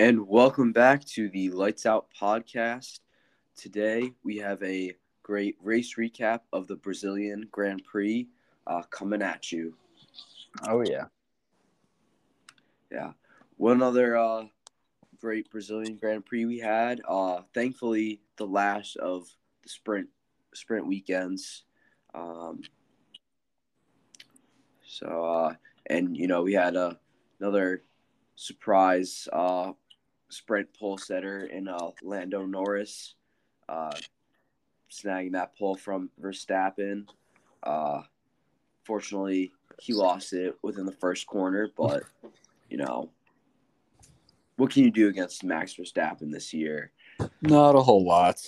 And welcome back to the Lights Out podcast. Today we have a great race recap of the Brazilian Grand Prix uh, coming at you. Oh yeah. Yeah. One other uh, great Brazilian Grand Prix we had. Uh, thankfully, the last of the sprint sprint weekends. Um, so uh, and you know we had uh, another surprise uh, sprint pole setter in uh, Lando Norris, uh, snagging that pole from Verstappen. Uh, fortunately, he lost it within the first corner, but you know, what can you do against Max Verstappen this year? Not a whole lot.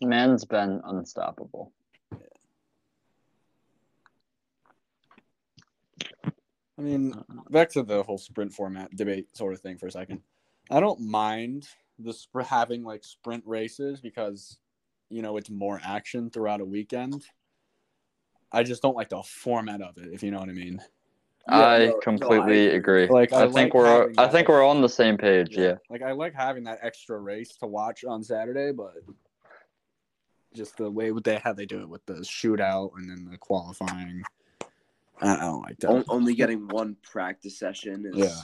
Man's been unstoppable. I mean, back to the whole sprint format debate sort of thing for a second. I don't mind the sp- having like sprint races because you know it's more action throughout a weekend. I just don't like the format of it, if you know what I mean. I no- no, completely I- agree. Like, I I, think like we're I think we're on the same page. Yeah. Like I like having that extra race to watch on Saturday, but just the way they how they do it with the shootout and then the qualifying, I, I don't like that. Only getting one practice session is Yeah.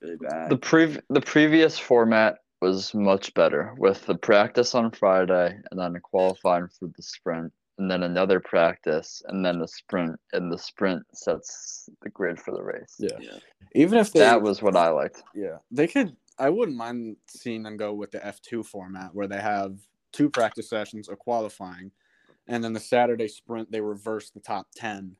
Really bad. The pre the previous format was much better with the practice on Friday and then qualifying for the sprint and then another practice and then the sprint and the sprint sets the grid for the race. yeah. yeah. Even if they That was what I liked. Yeah, they could. I wouldn't mind seeing them go with the F two format where they have two practice sessions, of qualifying, and then the Saturday sprint they reverse the top ten,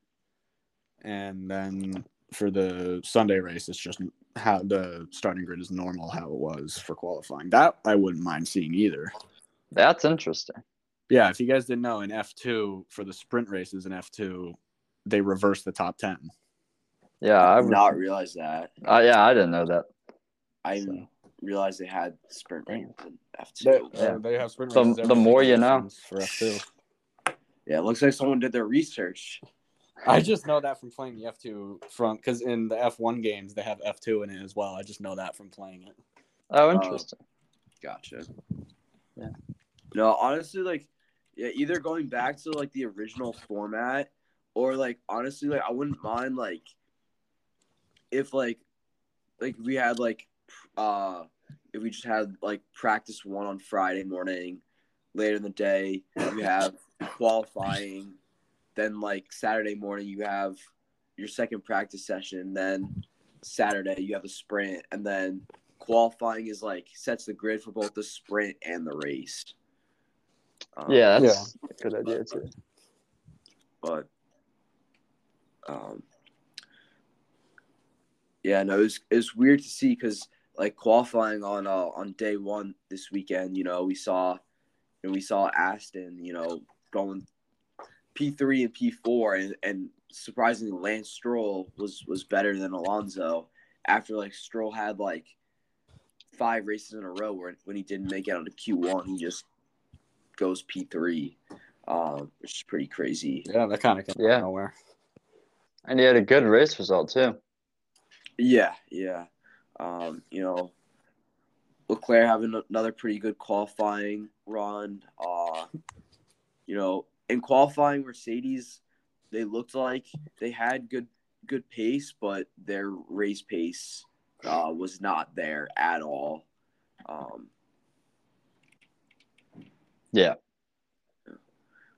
and then for the Sunday race it's just how the starting grid is normal how it was for qualifying. That I wouldn't mind seeing either. That's interesting. Yeah, if you guys didn't know, in F two for the sprint races in F two, they reverse the top ten. Yeah, I I would not realize that. uh, yeah, I didn't know that. I So. realized they had sprint race in F They, two. Yeah. they have sprint The- races. the every more you know. for F two. Yeah, it looks like someone did their research. I just know that from playing the F two from because in the F one games they have F two in it as well. I just know that from playing it. Oh, interesting. Gotcha. Yeah. No, honestly, like, yeah, either going back to like the original format, or like honestly, like I wouldn't mind like if like like we had like uh if we just had like practice one on Friday morning, later in the day we have qualifying, then like Saturday morning you have your second practice session, then Saturday you have a sprint, and then qualifying is like sets the grid for both the sprint and the race. Um, yeah, that's a good idea too. but um, yeah, no, it's it's weird to see because like qualifying on uh, on day one this weekend, you know, we saw and we saw Aston, you know, going P three and P four, and and surprisingly, Lance Stroll was was better than Alonso after like Stroll had like five races in a row where when he didn't make it out of Q one, he just goes P three, um, which is pretty crazy. Yeah, that kind of came Yeah. out of nowhere. And he had a good race result too. Yeah, yeah. Um, you know, Leclerc having another pretty good qualifying run. Uh, you know, in qualifying, Mercedes, they looked like they had good good pace, but their race pace uh, was not there at all. Um, Yeah.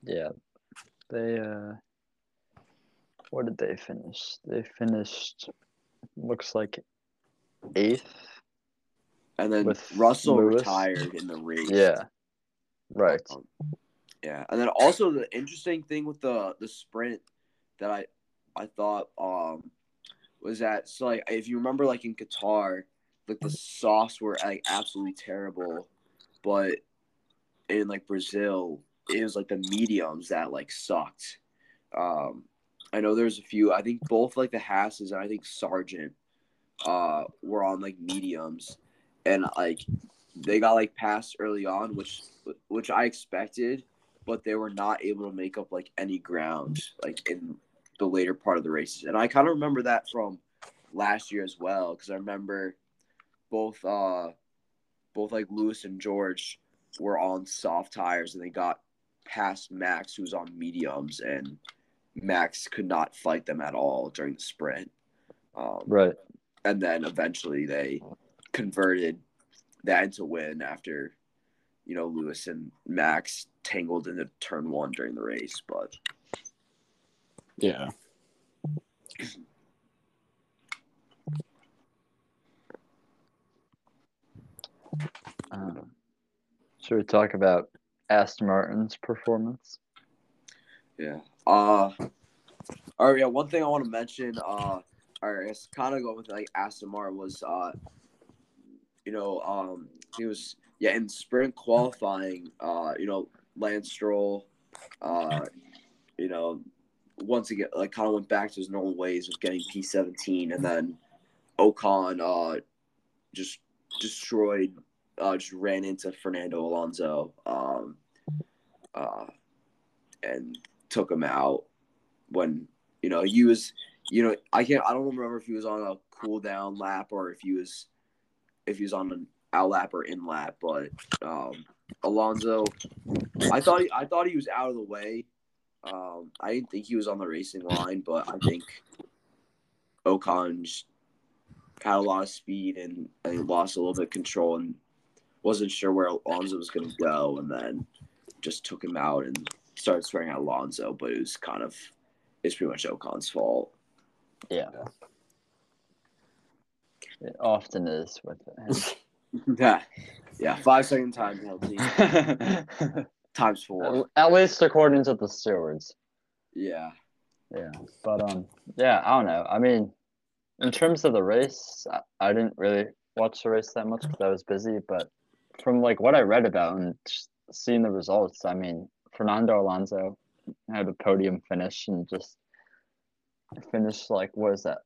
Yeah. They uh what did they finish? They finished looks like eighth. and then Russell Lewis. retired in the race. Yeah. Right. Um, Yeah, and then also the interesting thing with the the sprint that I I thought um was that so like if you remember like in Qatar, like the softs were like absolutely terrible, but in like Brazil, it was like the mediums that like sucked. Um, I know there's a few. I think both like the Hasses and I think Sargent uh were on like mediums, and like they got like passed early on, which which I expected, but they were not able to make up like any ground like in the later part of the races. And I kind of remember that from last year as well because I remember both uh both like Lewis and George were on soft tires and they got past Max who was on mediums and Max could not fight them at all during the sprint. Um, Right. and then eventually they converted that into win after you know Lewis and Max tangled into turn one during the race. But Yeah. Um, should we talk about Aston Martin's performance? yeah, uh, all right, yeah. One thing I want to mention, uh, all right, it's kind of going with like Aston Martin was, uh, you know, um, he was yeah in sprint qualifying, uh, you know, Lance Stroll, uh, you know, once again like kind of went back to his normal ways of getting P seventeen, and then Ocon, uh, just destroyed, uh, just ran into Fernando Alonso, um, uh, and took him out when you know he was you know I can't I don't remember if he was on a cool down lap or if he was if he was on an out lap or in lap, but um, Alonso, I thought he, I thought he was out of the way. Um, I didn't think he was on the racing line, but I think Ocon just had a lot of speed and, and he lost a little bit of control and wasn't sure where Alonso was going to go, and then just took him out and started swearing at Alonso. But it was kind of it's pretty much Ocon's fault. Yeah. It often is with yeah, yeah, five second time penalty times four. At least according to the stewards. Yeah, Yeah. But um yeah, I don't know. I mean, in terms of the race, I, I didn't really watch the race that much because I was busy, but from like what I read about and seeing the results, I mean, Fernando Alonso had a podium finish and just finished like what is that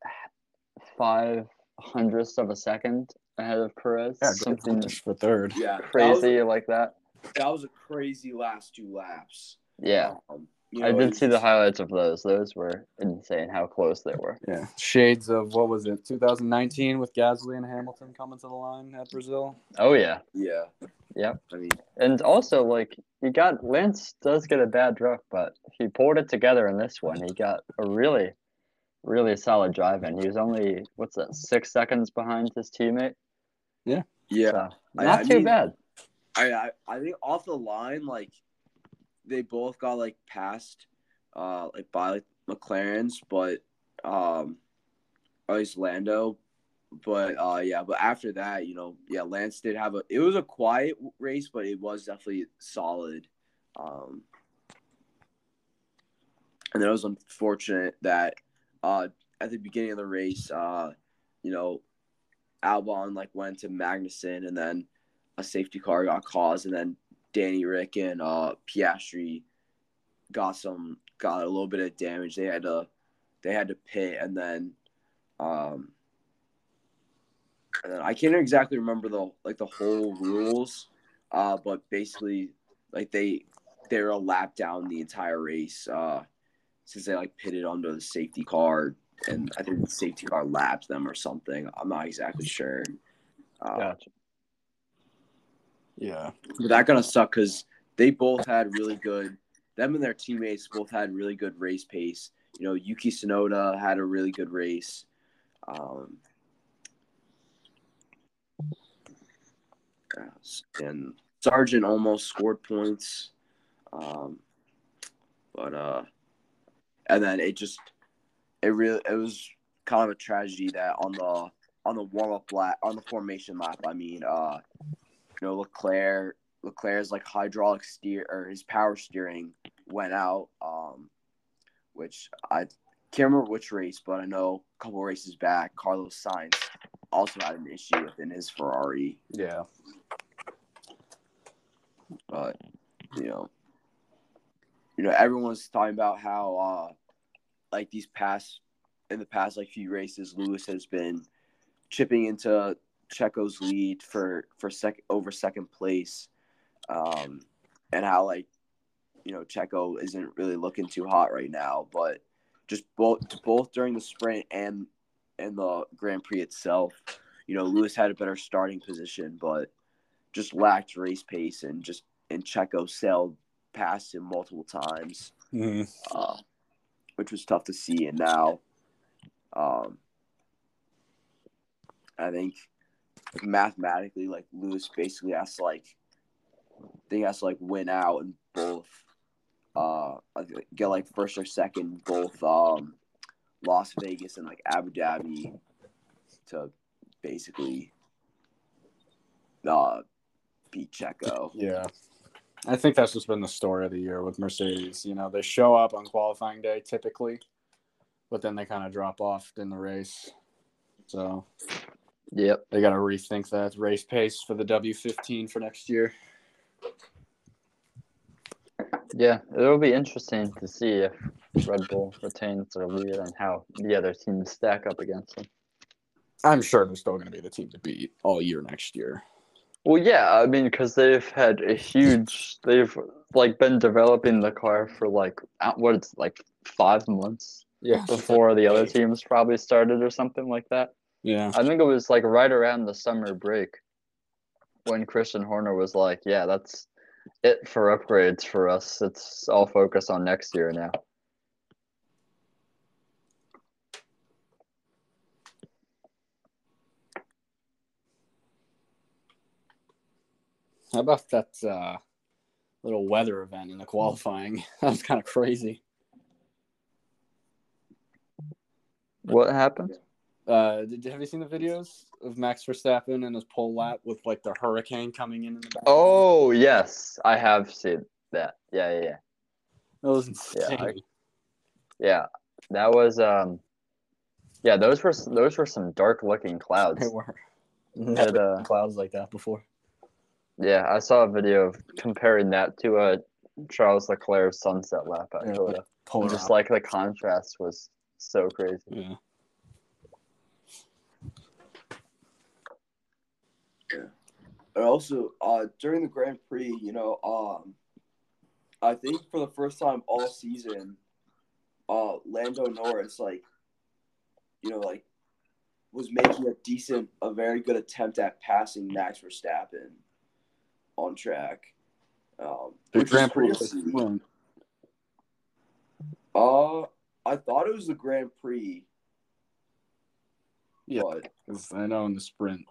five hundredths of a second ahead of Perez. Yeah, Something for third. yeah, crazy like that. That was, a crazy last two laps. Yeah. Um, you I did see the highlights of those. Those were insane how close they were. Yeah. Shades of what was it, 2019 with Gasly and Hamilton coming to the line at Brazil. Oh yeah. Yeah. Yep. I mean, And also, like, he got Lance does get a bad drop, but he pulled it together in this one. He got a really, really solid drive in. He was only what's that, six seconds behind his teammate. Yeah. So, not I too mean- bad. I, I I think off the line, like they both got like passed, uh, like by like McLarens, but um, or at least Lando, but uh, yeah, but after that, you know, yeah, Lance did have a. It was a quiet race, but it was definitely solid. Um, and it was unfortunate that uh, at the beginning of the race, uh, you know, Albon like went to Magnussen, and then a safety car got caused, and then Danny Ric and uh, Piastri got some got a little bit of damage. They had to they had to pit, and then um, and then I can't exactly remember the like the whole rules, uh, but basically like they they were a lap down the entire race uh, since they like pitted under the safety car, and I think the safety car lapped them or something. I'm not exactly sure. Uh, Gotcha. Yeah. but that gonna suck because they both had really good. Them and their teammates both had really good race pace. You know, Yuki Tsunoda had a really good race. Um, and Sargent almost scored points. Um, but uh, and then it just it really it was kind of a tragedy that on the on the warm up lap on the formation lap. I mean, uh, you know, Leclerc Leclerc's like hydraulic steer or his power steering went out. Um, which I can't remember which race, but I know a couple races back, Carlos Sainz also had an issue within his Ferrari. Yeah. But you know, you know, everyone's talking about how uh, like these past in the past like few races, Lewis has been chipping into Checo's lead for for second over second place, um, and how like you know Checo isn't really looking too hot right now, but just both both during the sprint and and the Grand Prix itself, you know, Lewis had a better starting position, but just lacked race pace and just and Checo sailed past him multiple times, Mhm. uh, which was tough to see. And now, um, I think mathematically, like Lewis basically has to like, they has to like win out in both, uh, get like first or second both um, Las Vegas and like Abu Dhabi to basically uh, beat Checo. Yeah. I think that's just been the story of the year with Mercedes. You know, they show up on qualifying day typically, but then they kind of drop off in the race. So Yep. they got to rethink that race pace for the W15 for next year. Yeah, it'll be interesting to see if Red Bull retains their lead and how the other teams stack up against them. I'm sure they're still going to be the team to beat all year next year. Well, yeah, I mean, because they've had a huge, they've like been developing the car for like uh, what it's like five months Yeah. before the other teams probably started or something like that. Yeah. I think it was like right around the summer break when Christian Horner was like, "Yeah, that's it for upgrades for us. It's all focused on next year now." How about that uh, little weather event in the qualifying? That was kind of crazy. What happened? Uh, did have you seen the videos of Max Verstappen and his pole lap with like the hurricane coming in in the back? Oh yes, I have seen that. Yeah, yeah, yeah. that was Yeah, insane. I- Yeah, that was um, yeah. Those were those were some dark looking clouds. They were never uh, clouds like that before. Yeah, I saw a video of comparing that to a Charles Leclerc's sunset lap at Yeah, Coda. Polar Just op- like the contrast was so crazy. yeah. And also, uh, during the Grand Prix, you know, um, I think for the first time all season, uh, Lando Norris, like, you know, like, was making a decent, a very good attempt at passing Max Verstappen on track. Um, The Grand Prix cool to was see. fun. Uh, I thought it was the Grand Prix. Yeah. But 'Cause I know in the sprint.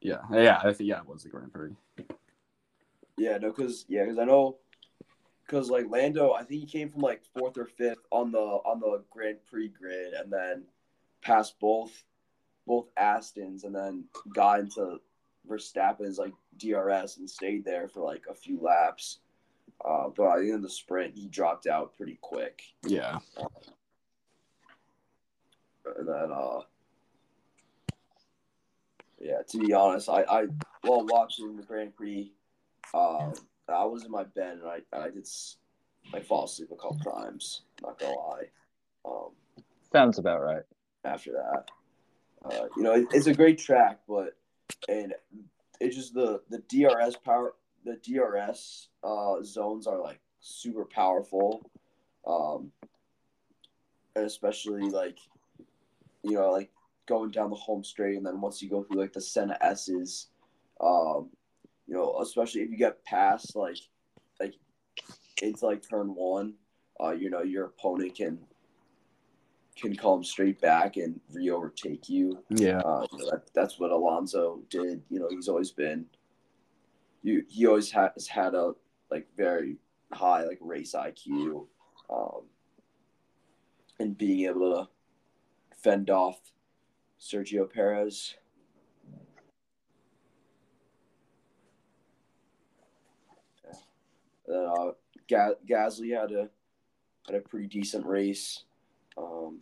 Yeah, yeah, I think yeah, it was the Grand Prix. Yeah, no, because yeah, because I know, because like Lando, I think he came from like fourth or fifth on the on the Grand Prix grid, and then passed both both Astons, and then got into Verstappen's like DRS and stayed there for like a few laps. Uh, but I think in the sprint he dropped out pretty quick, Yeah, and then uh, yeah, to be honest, I I while watching the Grand Prix, um, I was in my bed and I I did s- like fall asleep a couple times. Not gonna lie. Um, Sounds about right. after that, uh, you know, it, it's a great track, but and it's just the the DRS power, the DRS uh, zones are like super powerful, um, and especially like you know like going down the home straight, and then once you go through like the Senna S's, um, you know, especially if you get past like like it's like turn one, uh, you know, your opponent can can come straight back and re overtake you. yeah, Uh, you know, that, that's what Alonso did. You know, he's always been. You he always has had a like very high like race IQ, um, and being able to fend off Sergio Perez. Uh, Ga- Gasly had a had a pretty decent race. Um,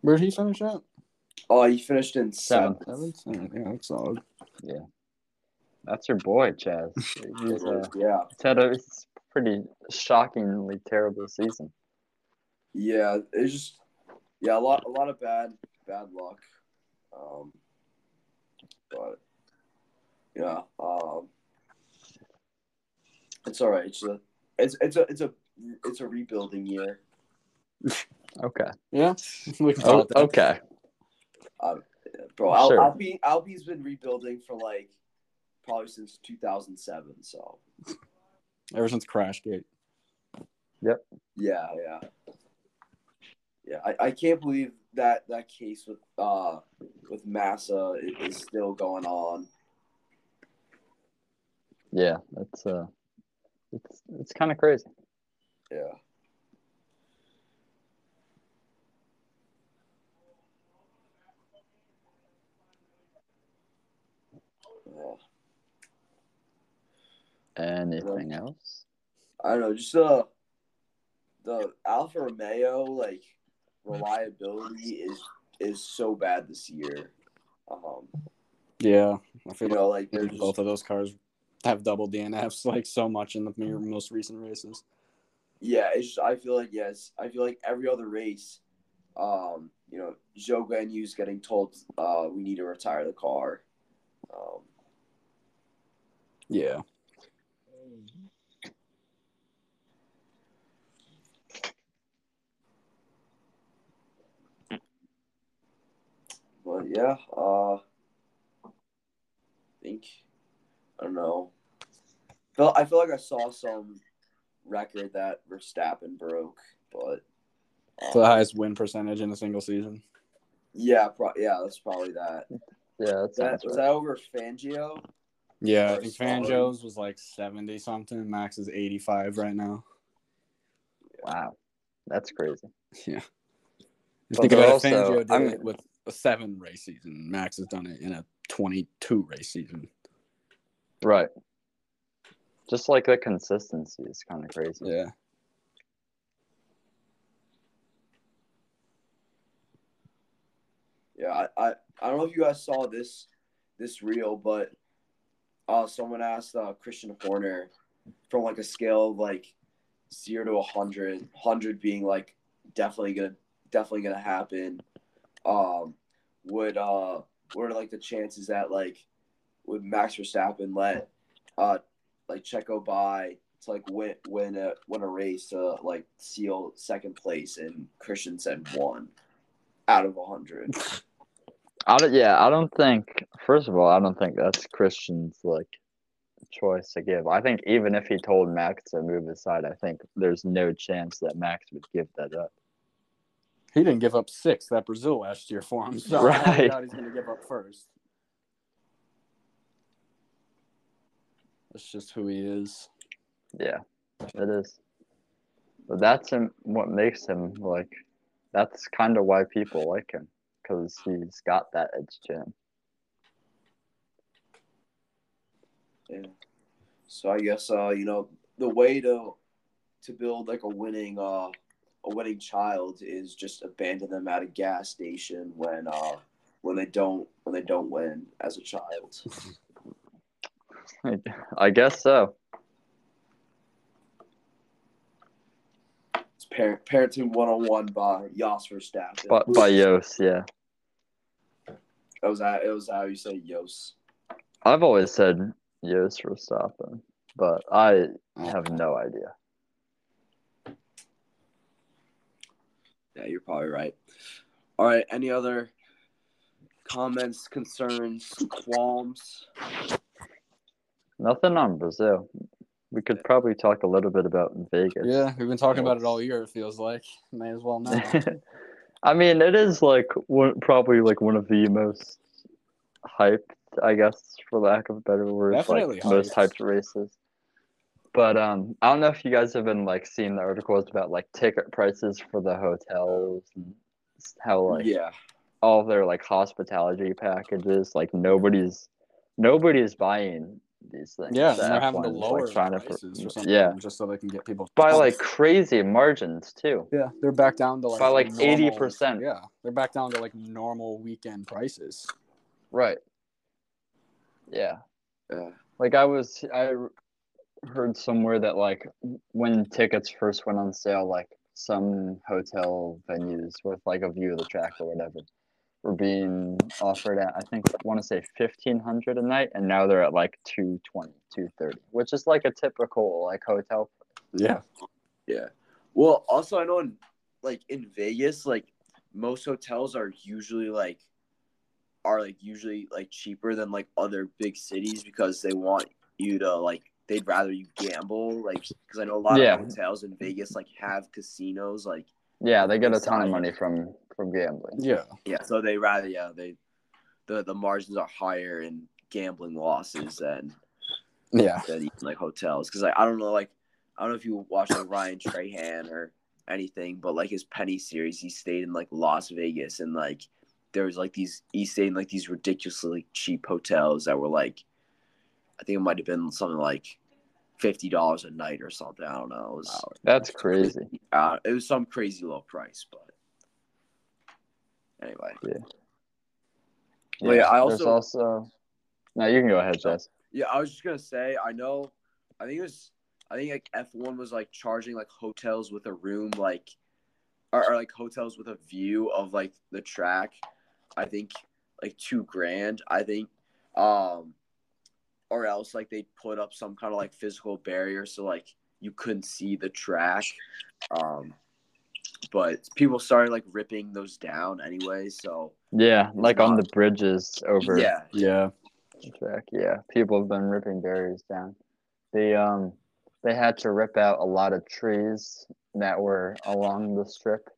where did he finish at? oh, he finished in Seventh. seventh. Seventh. Yeah, that's solid. Yeah. That's your boy, Chaz. He's, uh, Yeah, he's had a pretty shockingly terrible season. yeah. It's just yeah, a lot, a lot of bad, bad luck. Um, but yeah, um, it's all right. It's a, it's it's a, it's a, it's a rebuilding year. Okay. Yeah, we can call Oh, it that. okay. But Bro, Al- Sure. Alpine Alpine's been rebuilding for like probably since 2007. So Ever since Crashgate. Yep. Yeah, yeah, yeah. I, I can't believe that that case with uh with Massa is, is still going on. Yeah, it's uh, it's it's kind of crazy. Yeah. Yeah. Anything else? I don't know, just uh the Alfa Romeo like reliability is is so bad this year. Um, Yeah. I feel you know, like like there's both of those cars have double DNFs like so much in the most recent races. yeah, it's just, I feel like yes, I feel like every other race, um, you know, Zhou Guanyu's getting told uh we need to retire the car. Um, Yeah. But yeah, uh, I think I don't know. Feel I feel like I saw some record that Verstappen broke, but It's the highest win percentage in a single season. yeah, pro- yeah, that's probably that. Yeah, that's that, sounds was right. that over Fangio? Yeah, I think solid. Fangio's was like 70 something. Max is 85 right now. Wow, that's crazy. Yeah. But think they're about it, also- Fangio did I mean- it with a seven race season. Max has done it in a 22 race season. Right. Just like the consistency is kind of crazy. Yeah. Yeah, I, I, I don't know if you guys saw this this reel, but uh, someone asked uh, Christian Horner from like a scale of like zero to a hundred, hundred being like definitely gonna definitely gonna happen. Um, would uh, what are like the chances that like would Max Verstappen let uh like Checo by to like win win a win a race to like seal second place and Christian said one out of a hundred. I don't, yeah, I don't think. First of all, I don't think that's Christian's like choice to give. I think even if he told Max to move aside, I think there's no chance that Max would give that up. He didn't give up six that Brazil last year for him. So I Right. doubt he's going to give up first. That's just who he is. Yeah, it is. But that's him. What makes him like? That's kind of why people like him because he's got that edge to him. Yeah. So I guess uh, you know, the way to to build like a winning uh a wedding child is just abandon them at a gas station when uh when they don't when they don't win as a child. I guess so. It's parent parenting one on one by Jos Verstappen. But by Yos, yeah. that was that it was how you say Yos. I've always said Yos Verstappen, but I Oh. have no idea. Yeah, you're probably right. All right. Any other comments, concerns, qualms? Nothing on Brazil. We could probably talk a little bit about Vegas. Yeah, we've been talking about it all year, it feels like. May as well now. I mean, it is like one, probably like one of the most hyped, I guess, for lack of a better word, Definitely like most hyped. hyped races. But um, I don't know if you guys have been like seeing the articles about like ticket prices for the hotels and how like yeah. all their like hospitality packages, like nobody's nobody's buying these things. yeah, The they're having to F1 is, lower like, trying prices pr- or something yeah just so they can get people by like crazy margins too. Yeah, they're back down to like By, like, normal- 80%. Yeah, they're back down to like normal weekend prices. Right. Yeah. Yeah. Like I was, I heard somewhere that like when tickets first went on sale, like some hotel venues with like a view of the track or whatever were being offered at I think I want to say fifteen hundred a night, and now they're at like 220, 230, which is like a typical like hotel. Yeah, Yeah. Well, also I know in like in Vegas, like most hotels are usually like are like usually like cheaper than like other big cities because they want you to like they'd rather you gamble like because I know a lot Yeah. of hotels in Vegas like have casinos like Yeah, they get a ton of money from from gambling. Yeah. yeah so they rather yeah they the the margins are higher in gambling losses than Yeah. than even, like hotels because like I don't know like I don't know if you watch like Ryan Trahan or anything, but like his Penny series, he stayed in like Las Vegas and like there was like these he stayed in like these ridiculously cheap hotels that were like I think it might have been something like fifty dollars a night or something. I don't know. It was That's crazy. uh, it was some crazy low price, but anyway. Well, yeah, I there's also- also. No, you can go ahead, Jess. Yeah, I was just gonna say, I know, I think it was, I think like F one was like charging like hotels with a room like, or, or like hotels with a view of like the track. I think like two grand. I think, um, or else like they put up some kind of like physical barrier so like you couldn't see the track. Um, but people started like ripping those down anyway. So Yeah, like on the bridges over yeah, Yeah. the track. Yeah, people have been ripping barriers down. They um they had to rip out a lot of trees that were along the strip.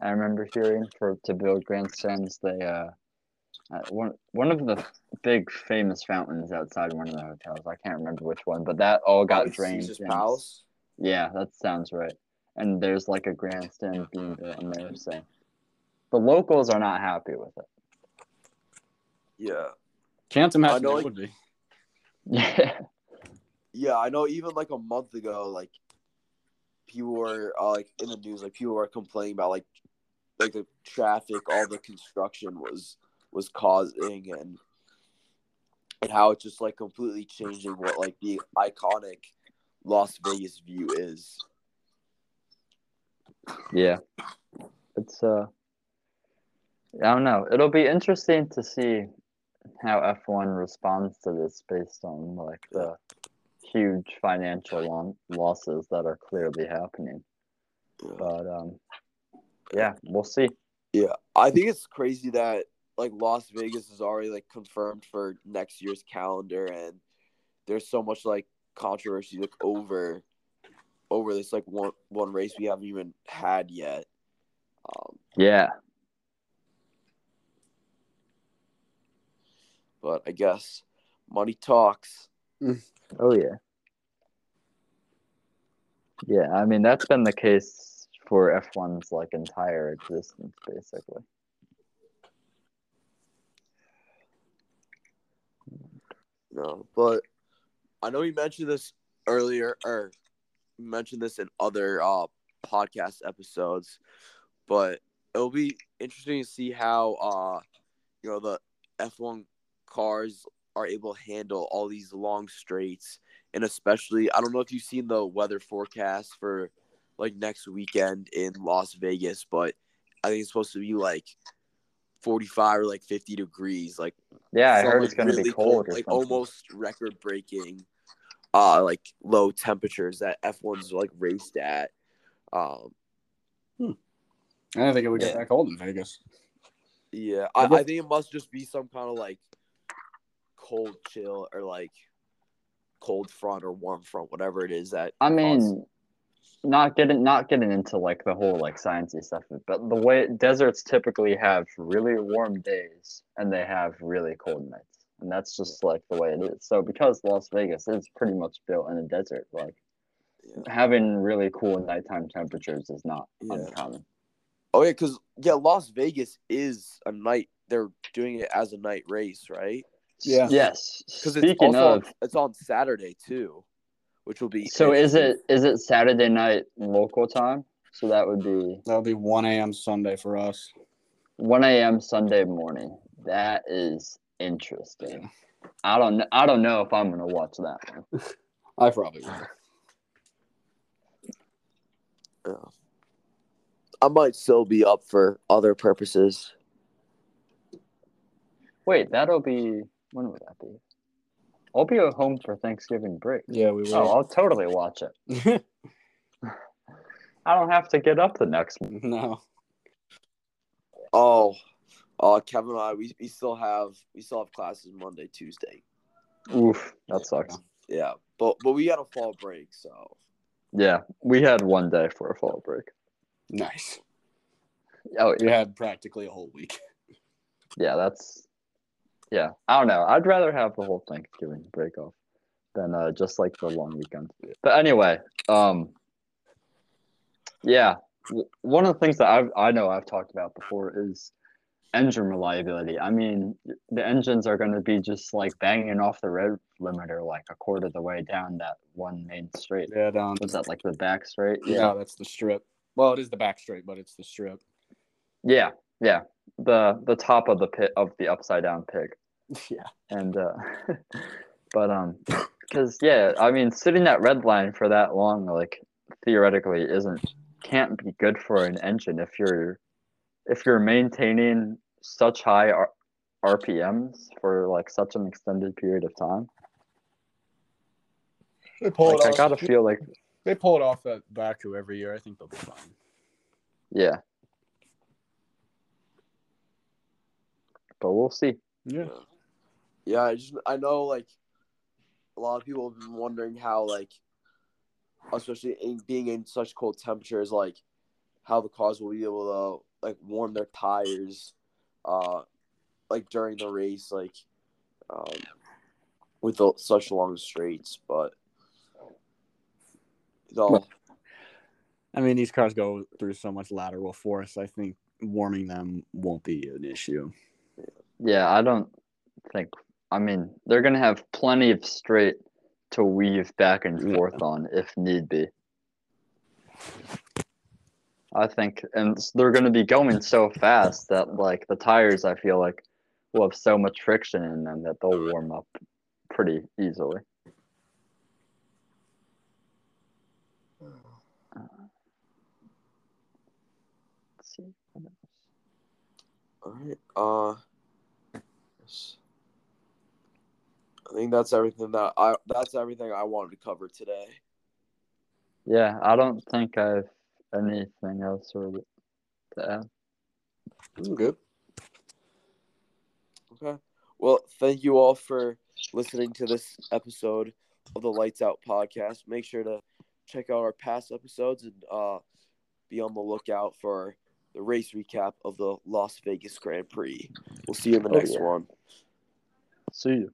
I remember hearing for to build grandstands. They uh, uh one one of the big famous fountains outside one of the hotels. I can't remember which one, but that all got Probably drained. Caesar's Palace. Yeah, that sounds right. And there's like a grandstand being built in there, so the locals are not happy with it. Yeah. Can't imagine know, it like- would be. Yeah. Yeah, I know. Even like a month ago, like people were uh, like in the news, like people were complaining about like like the traffic, all the construction was was causing, and and how it's just like completely changing what like the iconic Las Vegas view is. Yeah. It's uh I don't know. It'll be interesting to see how F1 responds to this based on like the huge financial losses that are clearly happening. But um yeah, we'll see. Yeah, I think it's crazy that like Las Vegas is already like confirmed for next year's calendar, and there's so much like controversy like over over this like one one race we haven't even had yet. Um, Yeah. but I guess money talks. Oh yeah. Yeah, I mean that's been the case for F1's like entire existence basically. No, but I know you mentioned this earlier, or mentioned this in other uh, podcast episodes, but it'll be interesting to see how uh, you know the F1 cars are able to handle all these long straights, and especially I don't know if you've seen the weather forecast for like next weekend in Las Vegas, but I think it's supposed to be like 45 or like 50 degrees, like Yeah, I heard like, it's gonna be really cold, like something. almost record breaking, uh, like low temperatures that F1's like raced at. Um, I don't think it would get Yeah. that cold in Vegas. yeah, I, I think it must just be some kind of like cold chill or like cold front or warm front, whatever it is that. I causes- mean, not getting not getting into like the whole like sciencey stuff, but the way deserts typically have really warm days and they have really cold nights, and that's just like the way it is. So because Las Vegas is pretty much built in a desert, like Yeah. having really cool nighttime temperatures is not Yeah. uncommon. Oh yeah, because yeah, Las Vegas is a night. They're doing it as a night race, right? Yeah. Yes. Because it's also of, on, it's on Saturday too, which will be. so is it is it Saturday night local time? So that would be That'll be 1 a.m. Sunday for us. 1 a.m. Sunday morning. That is interesting. I don't kn- I don't know if I'm gonna watch that one. I probably will. Yeah. I might still be up for other purposes. Wait, that'll be when would that be? I'll be at home for Thanksgiving break. Yeah, we will. Oh, will. I'll totally watch it. I don't have to get up the next morning. no. Oh, Uh, Kevin and I, we, we still have we still have classes Monday, Tuesday. Oof, that sucks. Yeah, but but we got a fall break, so Yeah, we had one day for a fall break. Nice. Oh We had practically a whole week. yeah, that's yeah. I don't know. I'd rather have the whole Thanksgiving break off than uh, just like the long weekend. But anyway, um, yeah, w- one of the things that I've I know I've talked about before is engine reliability. I mean, the engines are going to be just like banging off the red limiter like a quarter of the way down that one main straight. Yeah, down. Was that like the back straight? Yeah, that's the strip. Well, it is the back straight, but it's the strip. Yeah, yeah. The the top of the pit of the upside down pig. Yeah. And uh but um cuz yeah, I mean sitting that red line for that long like theoretically isn't can't be good for an engine if you're if you're maintaining such high R- RPMs for like such an extended period of time. They pull Like I got to feel like They pull it off at Baku every year. I think they'll be fine. yeah. But we'll see. Yeah. yeah. I just I know like a lot of people have been wondering how like, especially in being in such cold temperatures, like how the cars will be able to like warm their tires, uh, like during the race, like, um, with the, such long straights, but. They'll, I mean, these cars go through so much lateral force. I think warming them won't be an issue. Yeah, I don't think. I mean, they're gonna have plenty of straight to weave back and forth on if need be. I think, and they're gonna be going so fast that like the tires, I feel like, will have so much friction in them that they'll warm up pretty easily. Uh, let's see. All right. Uh, yes. I think that's everything that I that's everything I wanted to cover today. Yeah, I don't think I have anything else really to add. I'm good. Okay. Well, thank you all for listening to this episode of the Lights Out podcast. Make sure to check out our past episodes and uh, be on the lookout for the race recap of the Las Vegas Grand Prix. We'll see you in the Oh, next yeah. one. See you.